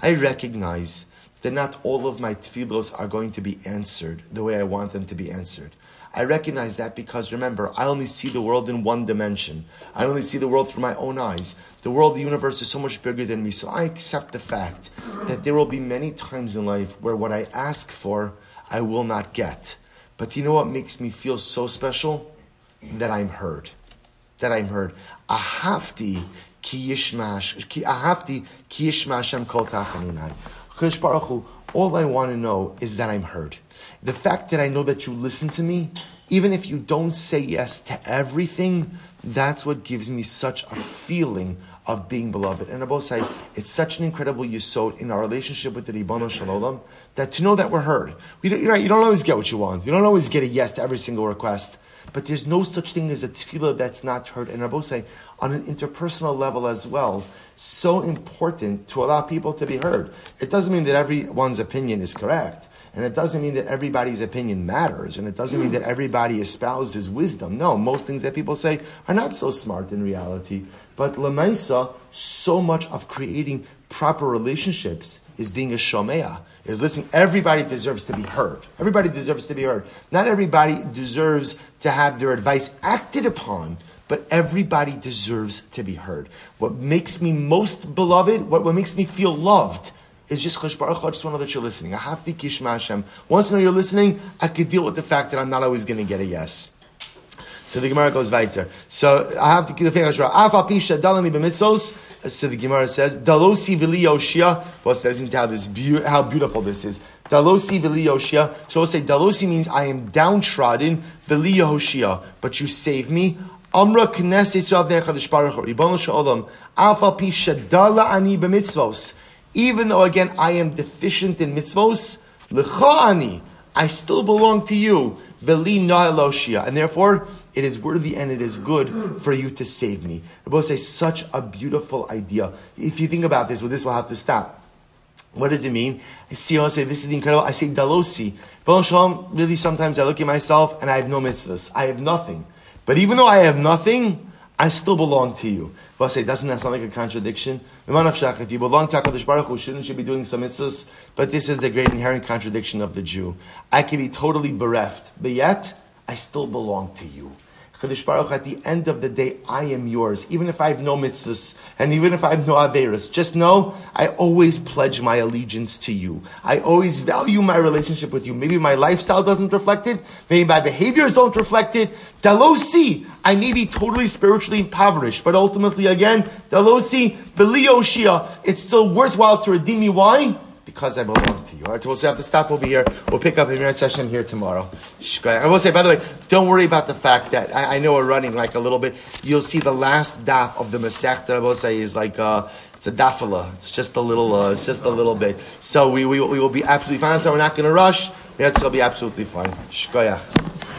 I recognize that not all of my tefillos are going to be answered the way I want them to be answered. I recognize that because remember, I only see the world in one dimension. I only see the world through my own eyes. The world, the universe is so much bigger than me. So I accept the fact that there will be many times in life where what I ask for, I will not get. But you know what makes me feel so special? That I'm heard. That I'm heard. Ahafti ki yishmash, ki ahafti ki yishmashem kol tachanunai. All I want to know is that I'm heard. The fact that I know that you listen to me, even if you don't say yes to everything, that's what gives me such a feeling of being beloved. And Abba say it's such an incredible yisod in our relationship with the Ribbon Shalom that to know that we're heard. We don't, you're right, you don't always get what you want. You don't always get a yes to every single request. But there's no such thing as a tefillah that's not heard. And Rabbi say, on an interpersonal level as well, so important to allow people to be heard. It doesn't mean that everyone's opinion is correct. And it doesn't mean that everybody's opinion matters, and it doesn't mean that everybody espouses wisdom. No, most things that people say are not so smart in reality. But Lamaisa, so much of creating proper relationships is being a shomea, is listening. Everybody deserves to be heard. Everybody deserves to be heard. Not everybody deserves to have their advice acted upon, but everybody deserves to be heard. What makes me most beloved, what, what makes me feel loved, is just Chosh Baruch I just want to know that you're listening. I have to kishma Hashem. Once I know you're listening, I could deal with the fact that I'm not always going to get a yes. So the Gemara goes weiter. So I have to give the Fechashra. Afa pisha dalami b'mitzos. So the Gemara says, Dalosi v'li yoshia. It doesn't how this be- how beautiful this is. Dalosi v'li yoshia. So we'll say Dalosi means I am downtrodden v'li yoshia, but you save me. Amra knesset yisrael v'nei Baruch Hu. Ribbon shalom. Afa pisha dala ani b'mitzvos even though again I am deficient in mitzvos, ani, I still belong to you, veli na'eloshia, and therefore it is worthy and it is good for you to save me. Rabbi say such a beautiful idea. If you think about this, well, this will have to stop. What does it mean? I see, I say, this is incredible. I say, dalosi. Shalom, really sometimes I look at myself and I have no mitzvahs. I have nothing. But even though I have nothing, I still belong to you. But say, doesn't that sound like a contradiction? If you belong to HaKadosh Baruch Hu, shouldn't you be doing some mitzvahs? But this is the great inherent contradiction of the Jew. I can be totally bereft, but yet I still belong to you. Kadosh Baruch, at the end of the day, I am yours. Even if I have no mitzvahs, and even if I have no averis, just know I always pledge my allegiance to you. I always value my relationship with you. Maybe my lifestyle doesn't reflect it. Maybe my behaviors don't reflect it. Dalosi, I may be totally spiritually impoverished, but ultimately, again, Dalosi, Shia, it's still worthwhile to redeem me. Why? Because I belong to you. All right, so we'll have to stop over here. We'll pick up the mirror session here tomorrow. I will say, by the way, don't worry about the fact that I, I, know we're running like a little bit. You'll see the last daf of the Masech that I will say is like uh, it's a dafala. It's just a little. Uh, it's just a little bit. So we, we, we will be absolutely fine. So we're not going to rush. Going to be absolutely fine. Shkoyach.